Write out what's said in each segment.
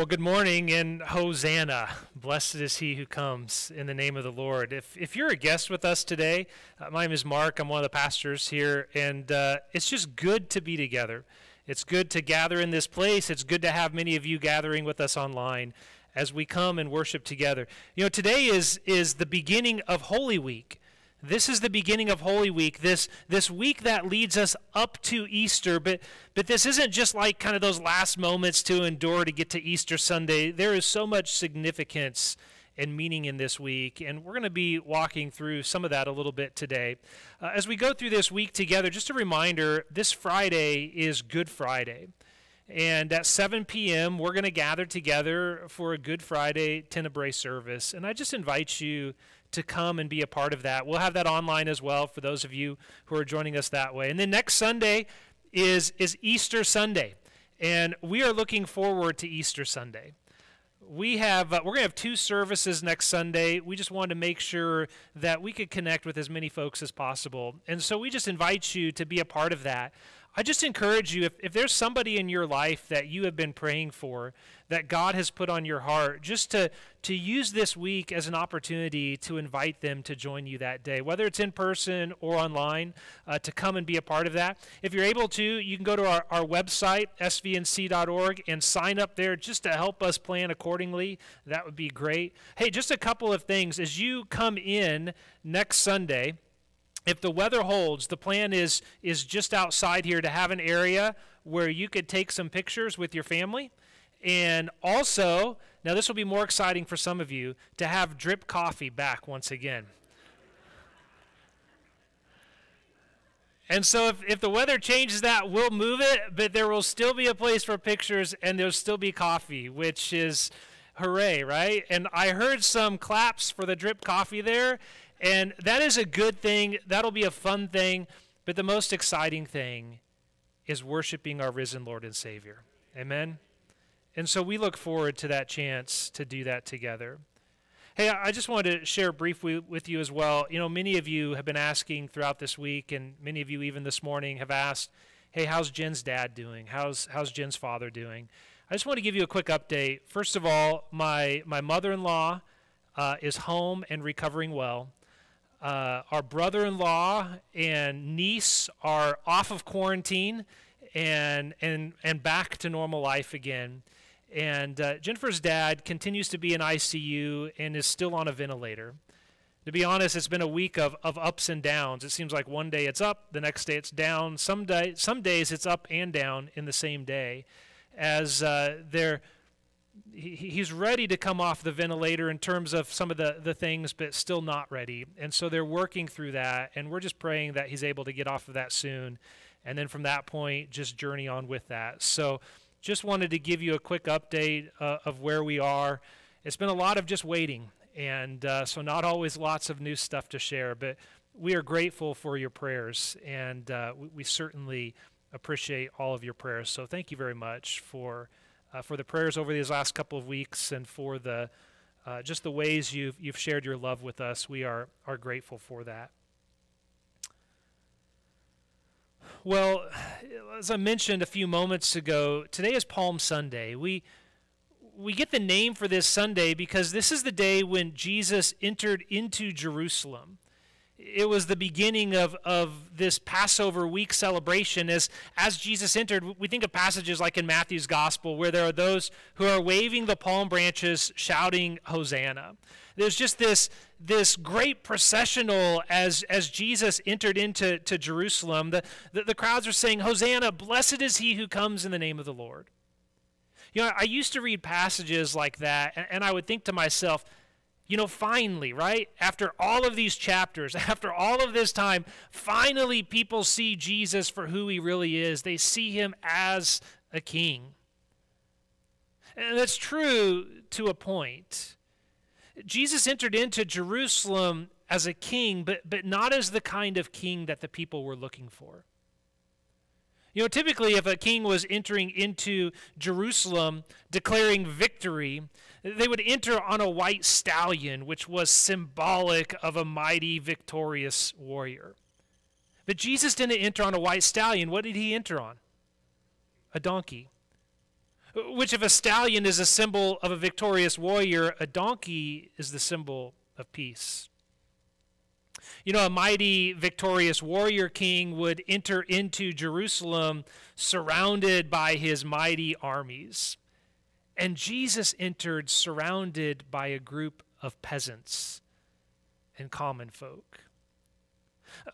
Well, good morning and Hosanna. Blessed is he who comes in the name of the Lord. If, if you're a guest with us today, uh, my name is Mark. I'm one of the pastors here, and uh, it's just good to be together. It's good to gather in this place. It's good to have many of you gathering with us online as we come and worship together. You know, today is, is the beginning of Holy Week. This is the beginning of Holy Week, this, this week that leads us up to Easter. But, but this isn't just like kind of those last moments to endure to get to Easter Sunday. There is so much significance and meaning in this week, and we're going to be walking through some of that a little bit today. Uh, as we go through this week together, just a reminder this Friday is Good Friday. And at 7 p.m., we're going to gather together for a Good Friday Tenebrae service. And I just invite you to come and be a part of that. We'll have that online as well for those of you who are joining us that way. And then next Sunday is, is Easter Sunday. And we are looking forward to Easter Sunday. We have uh, we're going to have two services next Sunday. We just wanted to make sure that we could connect with as many folks as possible. And so we just invite you to be a part of that. I just encourage you if, if there's somebody in your life that you have been praying for, that God has put on your heart, just to, to use this week as an opportunity to invite them to join you that day, whether it's in person or online, uh, to come and be a part of that. If you're able to, you can go to our, our website, svnc.org, and sign up there just to help us plan accordingly. That would be great. Hey, just a couple of things. As you come in next Sunday, if the weather holds, the plan is is just outside here to have an area where you could take some pictures with your family. And also, now this will be more exciting for some of you, to have drip coffee back once again. And so if, if the weather changes that, we'll move it, but there will still be a place for pictures and there'll still be coffee, which is hooray, right? And I heard some claps for the drip coffee there, and that is a good thing. That'll be a fun thing. But the most exciting thing is worshiping our risen Lord and Savior. Amen? And so we look forward to that chance to do that together. Hey, I just wanted to share briefly with you as well. You know, many of you have been asking throughout this week, and many of you even this morning have asked, hey, how's Jen's dad doing? How's, how's Jen's father doing? I just want to give you a quick update. First of all, my, my mother in law uh, is home and recovering well. Uh, our brother in law and niece are off of quarantine and, and, and back to normal life again. And uh, Jennifer's dad continues to be in ICU and is still on a ventilator. To be honest, it's been a week of, of ups and downs. It seems like one day it's up, the next day it's down. Some, day, some days it's up and down in the same day as uh, they're he, he's ready to come off the ventilator in terms of some of the, the things, but still not ready. And so they're working through that, and we're just praying that he's able to get off of that soon. And then from that point, just journey on with that. So just wanted to give you a quick update uh, of where we are. It's been a lot of just waiting, and uh, so not always lots of new stuff to share, but we are grateful for your prayers, and uh, we, we certainly appreciate all of your prayers. So thank you very much for uh, for the prayers over these last couple of weeks and for the uh, just the ways you've, you've shared your love with us. We are, are grateful for that. Well, as I mentioned a few moments ago, today is Palm Sunday. We, we get the name for this Sunday because this is the day when Jesus entered into Jerusalem it was the beginning of, of this Passover week celebration. As, as Jesus entered, we think of passages like in Matthew's gospel where there are those who are waving the palm branches, shouting, Hosanna. There's just this, this great processional as, as Jesus entered into to Jerusalem. The, the, the crowds are saying, Hosanna, blessed is he who comes in the name of the Lord. You know, I used to read passages like that, and, and I would think to myself, you know, finally, right? After all of these chapters, after all of this time, finally people see Jesus for who he really is. They see him as a king. And that's true to a point. Jesus entered into Jerusalem as a king, but, but not as the kind of king that the people were looking for. You know, typically, if a king was entering into Jerusalem declaring victory, they would enter on a white stallion, which was symbolic of a mighty, victorious warrior. But Jesus didn't enter on a white stallion. What did he enter on? A donkey. Which, if a stallion is a symbol of a victorious warrior, a donkey is the symbol of peace. You know, a mighty victorious warrior king would enter into Jerusalem surrounded by his mighty armies. And Jesus entered surrounded by a group of peasants and common folk.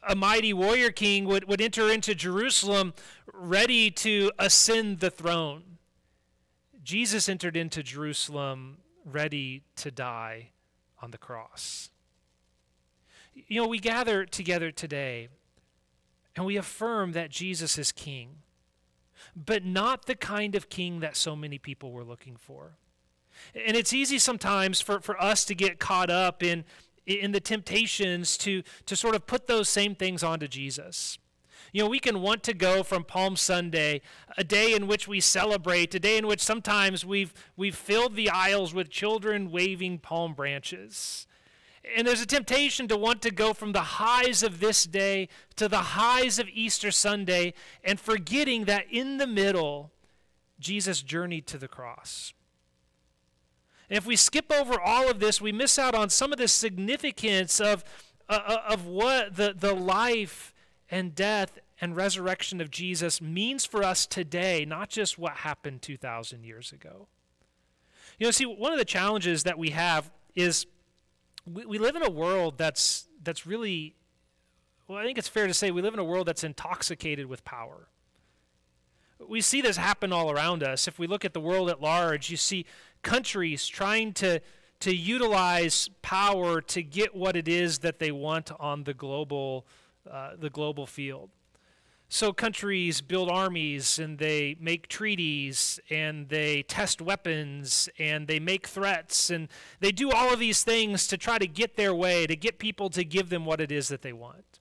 A mighty warrior king would, would enter into Jerusalem ready to ascend the throne. Jesus entered into Jerusalem ready to die on the cross. You know, we gather together today and we affirm that Jesus is king, but not the kind of king that so many people were looking for. And it's easy sometimes for, for us to get caught up in, in the temptations to, to sort of put those same things onto Jesus. You know, we can want to go from Palm Sunday, a day in which we celebrate, a day in which sometimes we've, we've filled the aisles with children waving palm branches. And there's a temptation to want to go from the highs of this day to the highs of Easter Sunday and forgetting that in the middle, Jesus journeyed to the cross. And if we skip over all of this, we miss out on some of the significance of, uh, uh of what the, the life and death and resurrection of Jesus means for us today, not just what happened 2,000 years ago. You know, see, one of the challenges that we have is we, we live in a world that's that's really well, I think it's fair to say we live in a world that's intoxicated with power. We see this happen all around us. If we look at the world at large, you see countries trying to to utilize power to get what it is that they want on the global uh, the global field. So countries build armies and they make treaties and they test weapons and they make threats and they do all of these things to try to get their way, to get people to give them what it is that they want.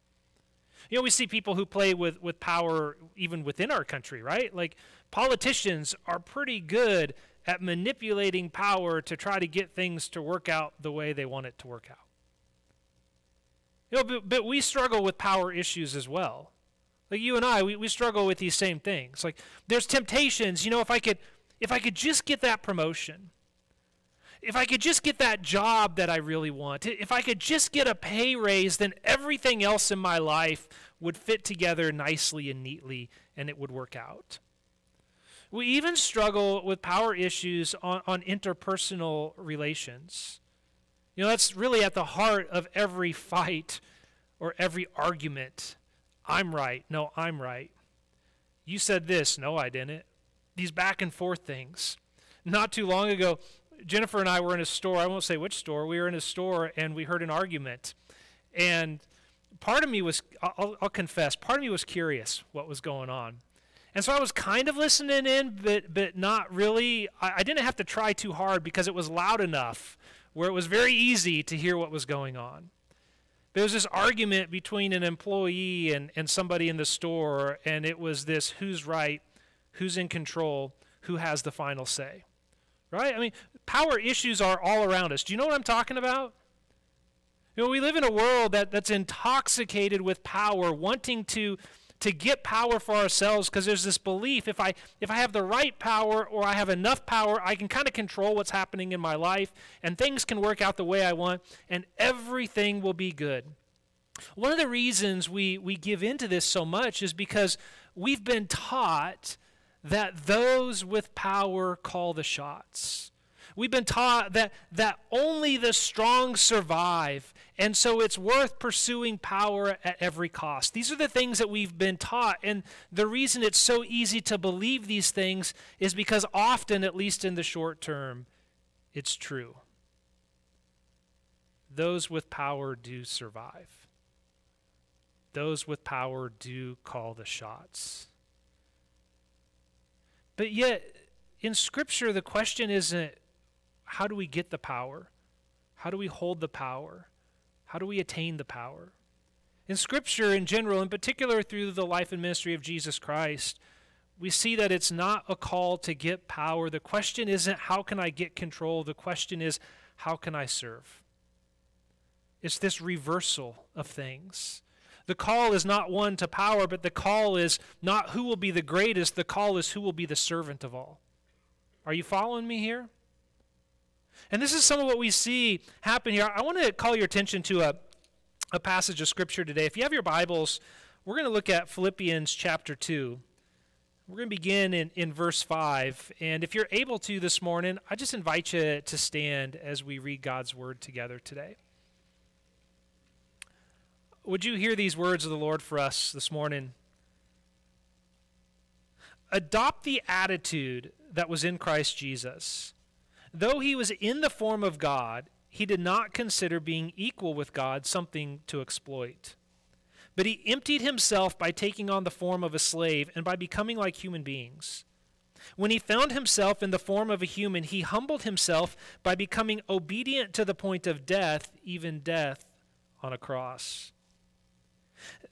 You know, we see people who play with, with power even within our country, right? Like politicians are pretty good at manipulating power to try to get things to work out the way they want it to work out. You know, but, but we struggle with power issues as well. Like you and I, we, we struggle with these same things. Like there's temptations, you know, if I could if I could just get that promotion, if I could just get that job that I really want, if I could just get a pay raise, then everything else in my life would fit together nicely and neatly and it would work out. We even struggle with power issues on, on interpersonal relations. You know, that's really at the heart of every fight or every argument I'm right. No, I'm right. You said this. No, I didn't. These back and forth things. Not too long ago, Jennifer and I were in a store. I won't say which store. We were in a store and we heard an argument. And part of me was, I'll, I'll confess, part of me was curious what was going on. And so I was kind of listening in, but, but not really. I, I didn't have to try too hard because it was loud enough where it was very easy to hear what was going on. There was this argument between an employee and, and somebody in the store, and it was this who's right, who's in control, who has the final say. Right? I mean, power issues are all around us. Do you know what I'm talking about? You know, we live in a world that, that's intoxicated with power, wanting to to get power for ourselves because there's this belief if I if I have the right power or I have enough power, I can kind of control what's happening in my life and things can work out the way I want and everything will be good. One of the reasons we we give into this so much is because we've been taught that those with power call the shots. We've been taught that, that only the strong survive, and so it's worth pursuing power at every cost. These are the things that we've been taught, and the reason it's so easy to believe these things is because often, at least in the short term, it's true. Those with power do survive. Those with power do call the shots. But yet, in Scripture, the question isn't how do we get the power? How do we hold the power? How do we attain the power? In Scripture in general, in particular through the life and ministry of Jesus Christ, we see that it's not a call to get power. The question isn't how can I get control? The question is how can I serve? It's this reversal of things. The call is not one to power, but the call is not who will be the greatest, the call is who will be the servant of all. Are you following me here? And this is some of what we see happen here. I want to call your attention to a, a passage of Scripture today. If you have your Bibles, we're going to look at Philippians chapter 2. We're going to begin in, in verse 5. And if you're able to this morning, I just invite you to stand as we read God's word together today. Would you hear these words of the Lord for us this morning? Adopt the attitude that was in Christ Jesus. Though he was in the form of God, he did not consider being equal with God something to exploit. But he emptied himself by taking on the form of a slave and by becoming like human beings. When he found himself in the form of a human, he humbled himself by becoming obedient to the point of death, even death on a cross.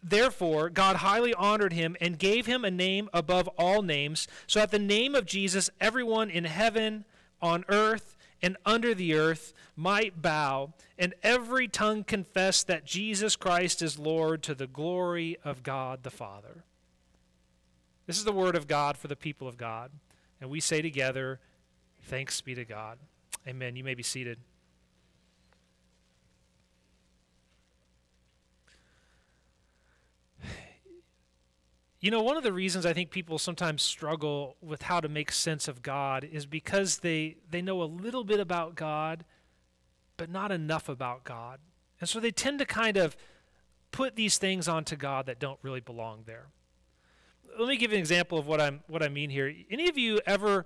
Therefore, God highly honored him and gave him a name above all names, so that the name of Jesus everyone in heaven, on earth, and under the earth might bow, and every tongue confess that Jesus Christ is Lord to the glory of God the Father. This is the word of God for the people of God. And we say together, Thanks be to God. Amen. You may be seated. You know, one of the reasons I think people sometimes struggle with how to make sense of God is because they, they know a little bit about God, but not enough about God. And so they tend to kind of put these things onto God that don't really belong there. Let me give you an example of what I'm what I mean here. Any of you ever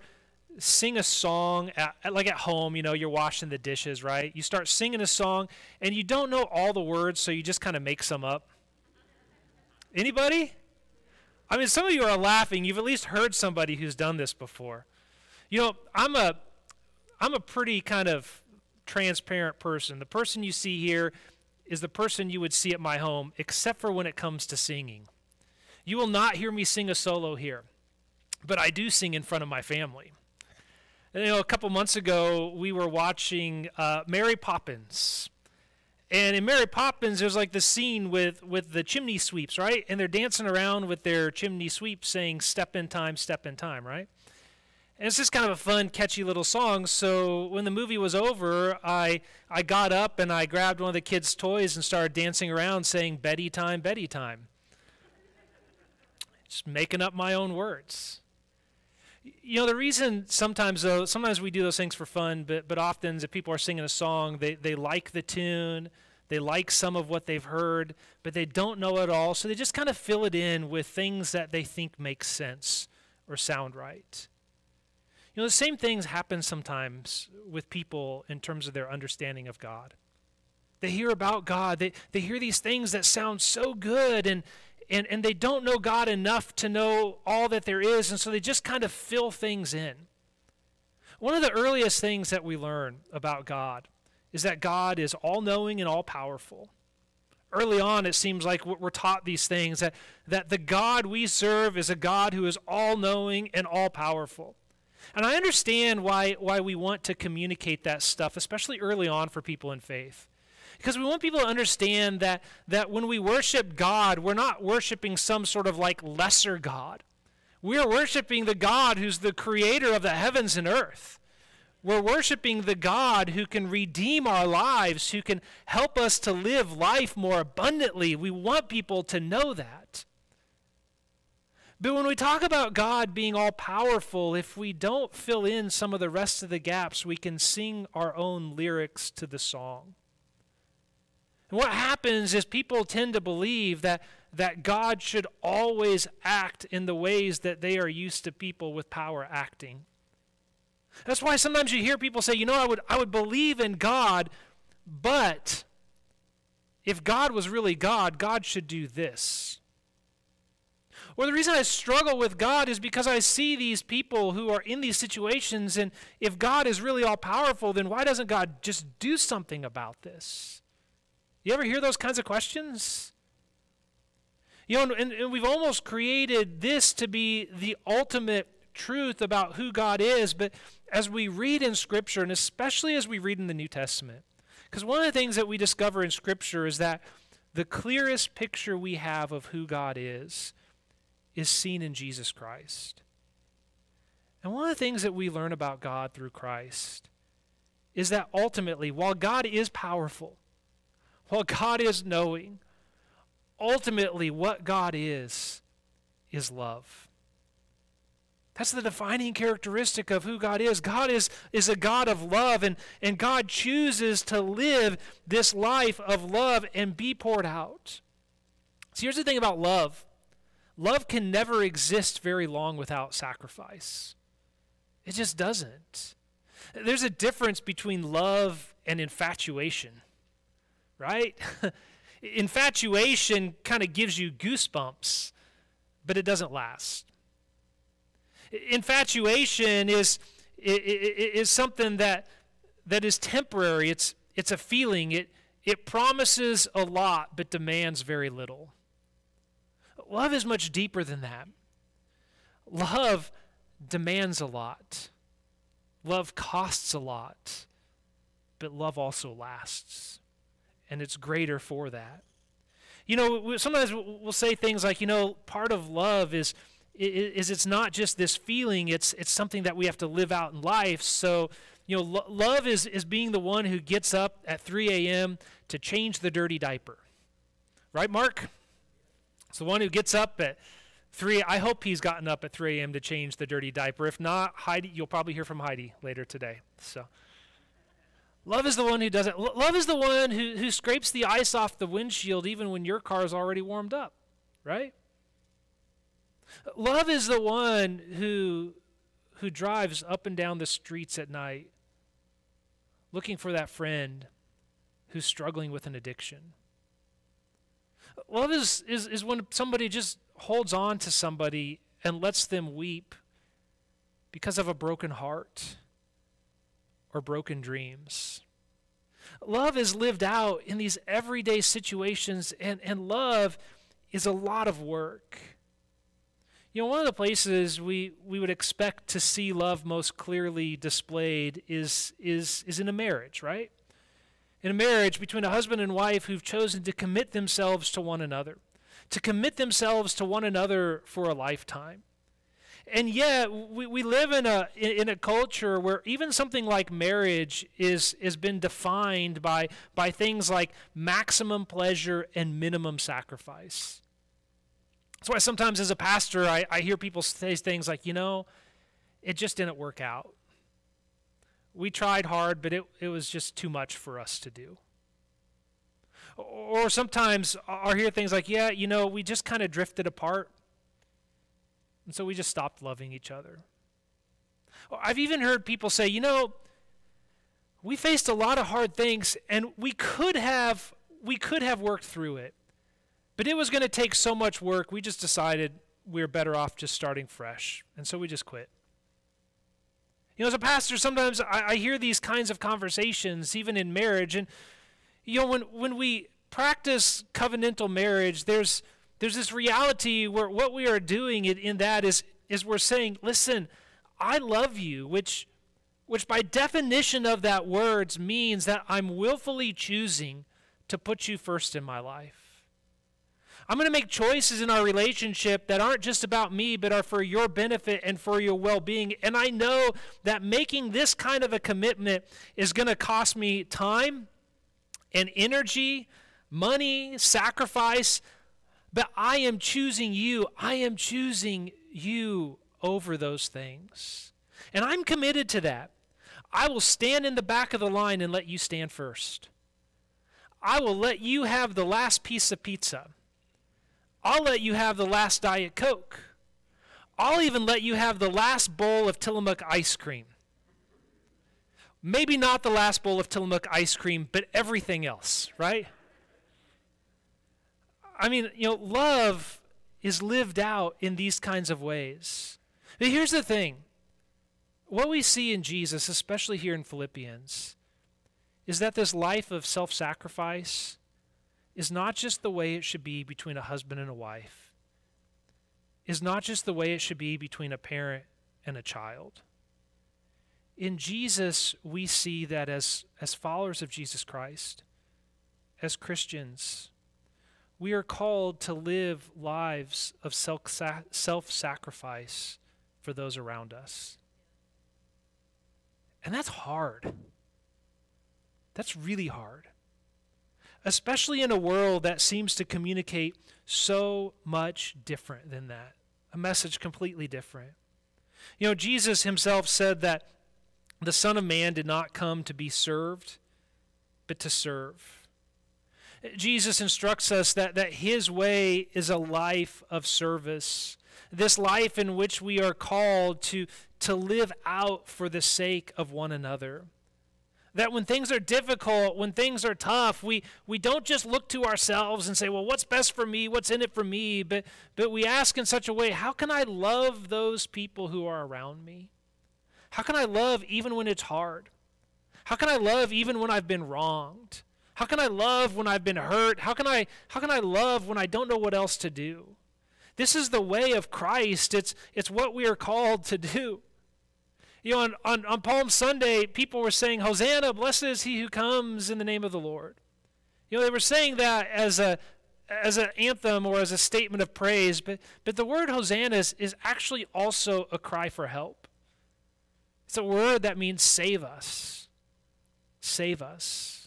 sing a song at, like at home, you know, you're washing the dishes, right? You start singing a song and you don't know all the words, so you just kind of make some up. Anybody? I mean, some of you are laughing. You've at least heard somebody who's done this before. You know, I'm a, I'm a pretty kind of transparent person. The person you see here is the person you would see at my home, except for when it comes to singing. You will not hear me sing a solo here, but I do sing in front of my family. And, you know, a couple months ago, we were watching uh, Mary Poppins. And in Mary Poppins, there's like the scene with, with the chimney sweeps, right? And they're dancing around with their chimney sweeps saying, Step in time, step in time, right? And it's just kind of a fun, catchy little song. So when the movie was over, I, I got up and I grabbed one of the kids' toys and started dancing around saying, Betty time, Betty time. Just making up my own words you know the reason sometimes though sometimes we do those things for fun but but often if people are singing a song they they like the tune they like some of what they've heard but they don't know it all so they just kind of fill it in with things that they think make sense or sound right. You know the same things happen sometimes with people in terms of their understanding of god. They hear about god they, they hear these things that sound so good and and, and they don't know God enough to know all that there is, and so they just kind of fill things in. One of the earliest things that we learn about God is that God is all knowing and all powerful. Early on, it seems like we're taught these things that, that the God we serve is a God who is all knowing and all powerful. And I understand why, why we want to communicate that stuff, especially early on for people in faith. Because we want people to understand that, that when we worship God, we're not worshiping some sort of like lesser God. We are worshiping the God who's the creator of the heavens and earth. We're worshiping the God who can redeem our lives, who can help us to live life more abundantly. We want people to know that. But when we talk about God being all powerful, if we don't fill in some of the rest of the gaps, we can sing our own lyrics to the song. And what happens is people tend to believe that, that God should always act in the ways that they are used to people with power acting. That's why sometimes you hear people say, you know, I would, I would believe in God, but if God was really God, God should do this. Or the reason I struggle with God is because I see these people who are in these situations, and if God is really all powerful, then why doesn't God just do something about this? You ever hear those kinds of questions? You know, and, and we've almost created this to be the ultimate truth about who God is, but as we read in Scripture, and especially as we read in the New Testament, because one of the things that we discover in Scripture is that the clearest picture we have of who God is is seen in Jesus Christ. And one of the things that we learn about God through Christ is that ultimately, while God is powerful, while God is knowing, ultimately what God is, is love. That's the defining characteristic of who God is. God is, is a God of love, and, and God chooses to live this life of love and be poured out. So here's the thing about love love can never exist very long without sacrifice, it just doesn't. There's a difference between love and infatuation, right? infatuation kind of gives you goosebumps, but it doesn't last. Infatuation is, is something that, that is temporary. It's, it's a feeling. It, it promises a lot but demands very little. Love is much deeper than that. Love demands a lot. Love costs a lot. But love also lasts. And it's greater for that. You know, sometimes we'll say things like, you know, part of love is is it's not just this feeling, it's, it's something that we have to live out in life. So, you know, lo- love is, is being the one who gets up at 3 a.m. to change the dirty diaper. Right, Mark? It's the one who gets up at 3. I hope he's gotten up at 3 a.m. to change the dirty diaper. If not, Heidi, you'll probably hear from Heidi later today. So, love is the one who does it. Love is the one who, who scrapes the ice off the windshield even when your car is already warmed up, right? Love is the one who, who drives up and down the streets at night looking for that friend who's struggling with an addiction. Love is, is, is when somebody just holds on to somebody and lets them weep because of a broken heart or broken dreams. Love is lived out in these everyday situations, and, and love is a lot of work. You know, one of the places we, we would expect to see love most clearly displayed is, is, is in a marriage, right? In a marriage between a husband and wife who've chosen to commit themselves to one another, to commit themselves to one another for a lifetime. And yet, we, we live in a, in a culture where even something like marriage is, has been defined by, by things like maximum pleasure and minimum sacrifice. That's why sometimes as a pastor, I, I hear people say things like, you know, it just didn't work out. We tried hard, but it, it was just too much for us to do. Or sometimes I'll hear things like, yeah, you know, we just kind of drifted apart. And so we just stopped loving each other. I've even heard people say, you know, we faced a lot of hard things and we could have we could have worked through it. But it was going to take so much work, we just decided we are better off just starting fresh. And so we just quit. You know, as a pastor, sometimes I, I hear these kinds of conversations, even in marriage. And, you know, when, when we practice covenantal marriage, there's, there's this reality where what we are doing in, in that is, is we're saying, listen, I love you, which, which by definition of that words means that I'm willfully choosing to put you first in my life. I'm going to make choices in our relationship that aren't just about me, but are for your benefit and for your well being. And I know that making this kind of a commitment is going to cost me time and energy, money, sacrifice. But I am choosing you. I am choosing you over those things. And I'm committed to that. I will stand in the back of the line and let you stand first. I will let you have the last piece of pizza. I'll let you have the last Diet Coke. I'll even let you have the last bowl of Tillamook ice cream. Maybe not the last bowl of Tillamook ice cream, but everything else, right? I mean, you know, love is lived out in these kinds of ways. But here's the thing what we see in Jesus, especially here in Philippians, is that this life of self sacrifice, is not just the way it should be between a husband and a wife, is not just the way it should be between a parent and a child. In Jesus, we see that as, as followers of Jesus Christ, as Christians, we are called to live lives of self sacrifice for those around us. And that's hard. That's really hard. Especially in a world that seems to communicate so much different than that. A message completely different. You know, Jesus himself said that the Son of Man did not come to be served, but to serve. Jesus instructs us that, that his way is a life of service, this life in which we are called to, to live out for the sake of one another. That when things are difficult, when things are tough, we, we don't just look to ourselves and say, well, what's best for me? What's in it for me? But, but we ask in such a way, how can I love those people who are around me? How can I love even when it's hard? How can I love even when I've been wronged? How can I love when I've been hurt? How can I how can I love when I don't know what else to do? This is the way of Christ. It's it's what we are called to do. You know, on, on, on Palm Sunday, people were saying, Hosanna, blessed is he who comes in the name of the Lord. You know, they were saying that as a as an anthem or as a statement of praise, but, but the word Hosanna is, is actually also a cry for help. It's a word that means save us. Save us.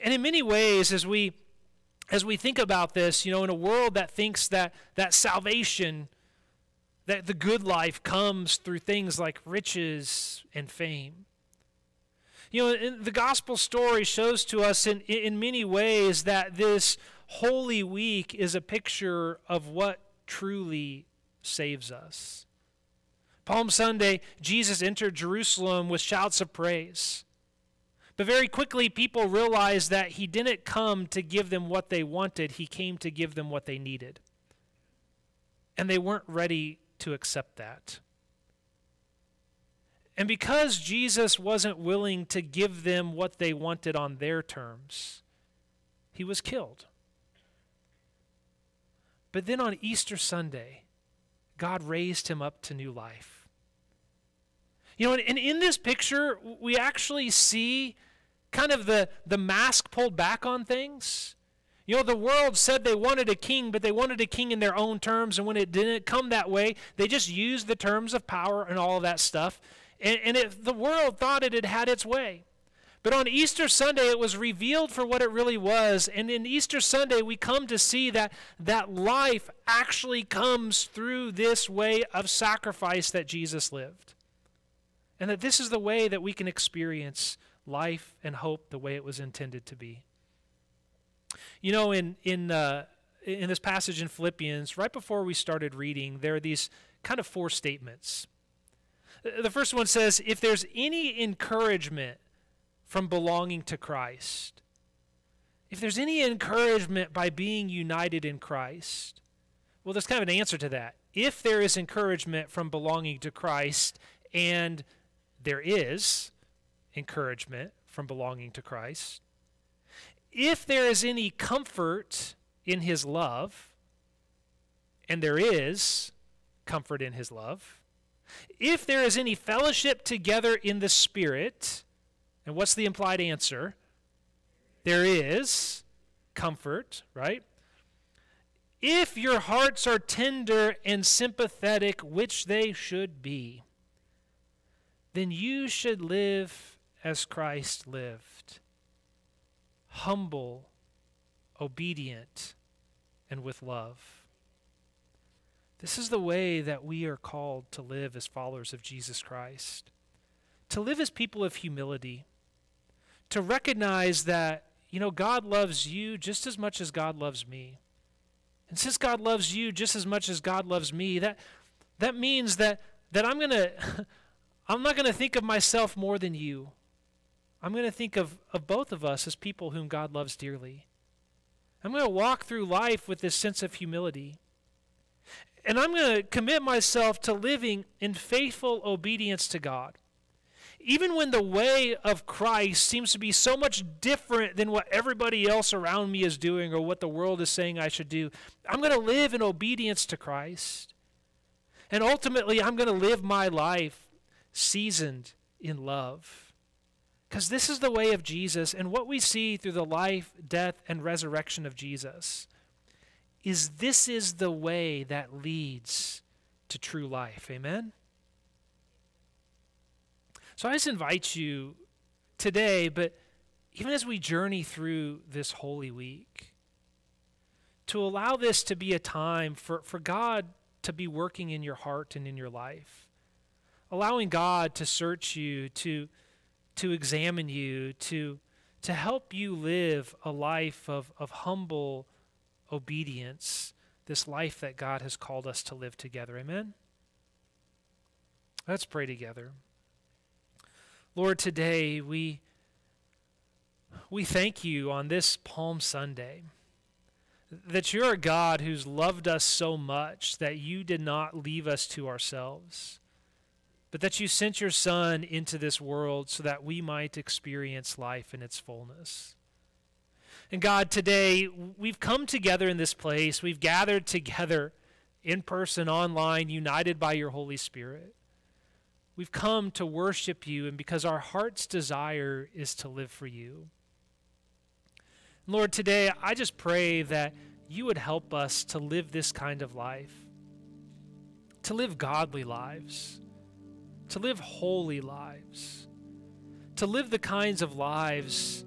And in many ways, as we as we think about this, you know, in a world that thinks that that salvation, that the good life comes through things like riches and fame. You know, the gospel story shows to us in, in many ways that this Holy Week is a picture of what truly saves us. Palm Sunday, Jesus entered Jerusalem with shouts of praise. But very quickly, people realized that he didn't come to give them what they wanted, he came to give them what they needed. And they weren't ready to accept that. And because Jesus wasn't willing to give them what they wanted on their terms, he was killed. But then on Easter Sunday, God raised him up to new life. You know, and, in this picture, we actually see kind of the, the mask pulled back on things. You know, the world said they wanted a king, but they wanted a king in their own terms, and when it didn't come that way, they just used the terms of power and all of that stuff. And, and it, the world thought it had had its way. But on Easter Sunday, it was revealed for what it really was. And in Easter Sunday, we come to see that that life actually comes through this way of sacrifice that Jesus lived. And that this is the way that we can experience life and hope the way it was intended to be. You know, in, in, uh, in this passage in Philippians, right before we started reading, there are these kind of four statements. The first one says, If there's any encouragement from belonging to Christ, if there's any encouragement by being united in Christ, well, there's kind of an answer to that. If there is encouragement from belonging to Christ and there is encouragement from belonging to Christ. If there is any comfort in his love, and there is comfort in his love, if there is any fellowship together in the Spirit, and what's the implied answer? There is comfort, right? If your hearts are tender and sympathetic, which they should be, then you should live as Christ lived humble, obedient, and with love. This is the way that we are called to live as followers of Jesus Christ. To live as people of humility. To recognize that, you know, God loves you just as much as God loves me. And since God loves you just as much as God loves me, that, that means that, that I'm going to I'm not going to think of myself more than you. I'm going to think of, of both of us as people whom God loves dearly. I'm going to walk through life with this sense of humility. And I'm going to commit myself to living in faithful obedience to God. Even when the way of Christ seems to be so much different than what everybody else around me is doing or what the world is saying I should do, I'm going to live in obedience to Christ. And ultimately, I'm going to live my life seasoned in love. Because this is the way of Jesus, and what we see through the life, death, and resurrection of Jesus is this is the way that leads to true life. Amen? So I just invite you today, but even as we journey through this Holy Week, to allow this to be a time for, for God to be working in your heart and in your life. Allowing God to search you, to, to examine you, to, to help you live a life of, of humble obedience, this life that God has called us to live together. Amen? Let's pray together. Lord, today we, we thank you on this Palm Sunday that you're a God who's loved us so much that you did not leave us to ourselves, but that you sent your Son into this world so that we might experience life in its fullness. And God, today we've come together in this place, we've gathered together in person, online, united by your Holy Spirit. We've come to worship you, and because our heart's desire is to live for you. Lord, today I just pray that you would help us to live this kind of life, to live godly lives, to live holy lives, to live the kinds of lives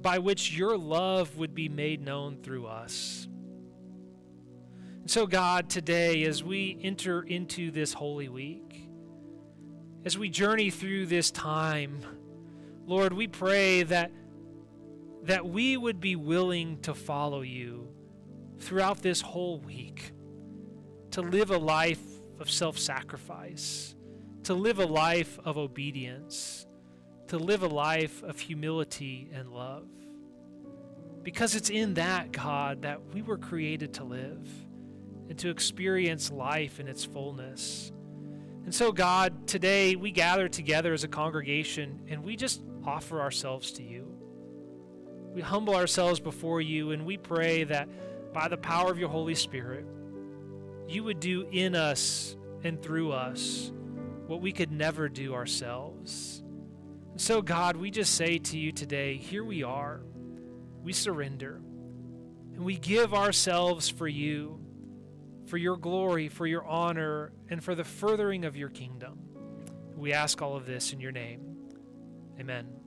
by which your love would be made known through us. And so, God, today, as we enter into this Holy Week, as we journey through this time, Lord, we pray that that we would be willing to follow you throughout this whole week, to live a life of self sacrifice, to live a life of obedience, to live a life of humility and love. Because it's in that, God, that we were created to live and to experience life in its fullness. And so, God, today we gather together as a congregation and we just offer ourselves to you we humble ourselves before you and we pray that by the power of your Holy Spirit, you would do in us and through us what we could never do ourselves. So, God, we just say to you today, here we are. We surrender. And we give ourselves for you, for your glory, for your honor, and for the furthering of your kingdom. We ask all of this in your name. Amen.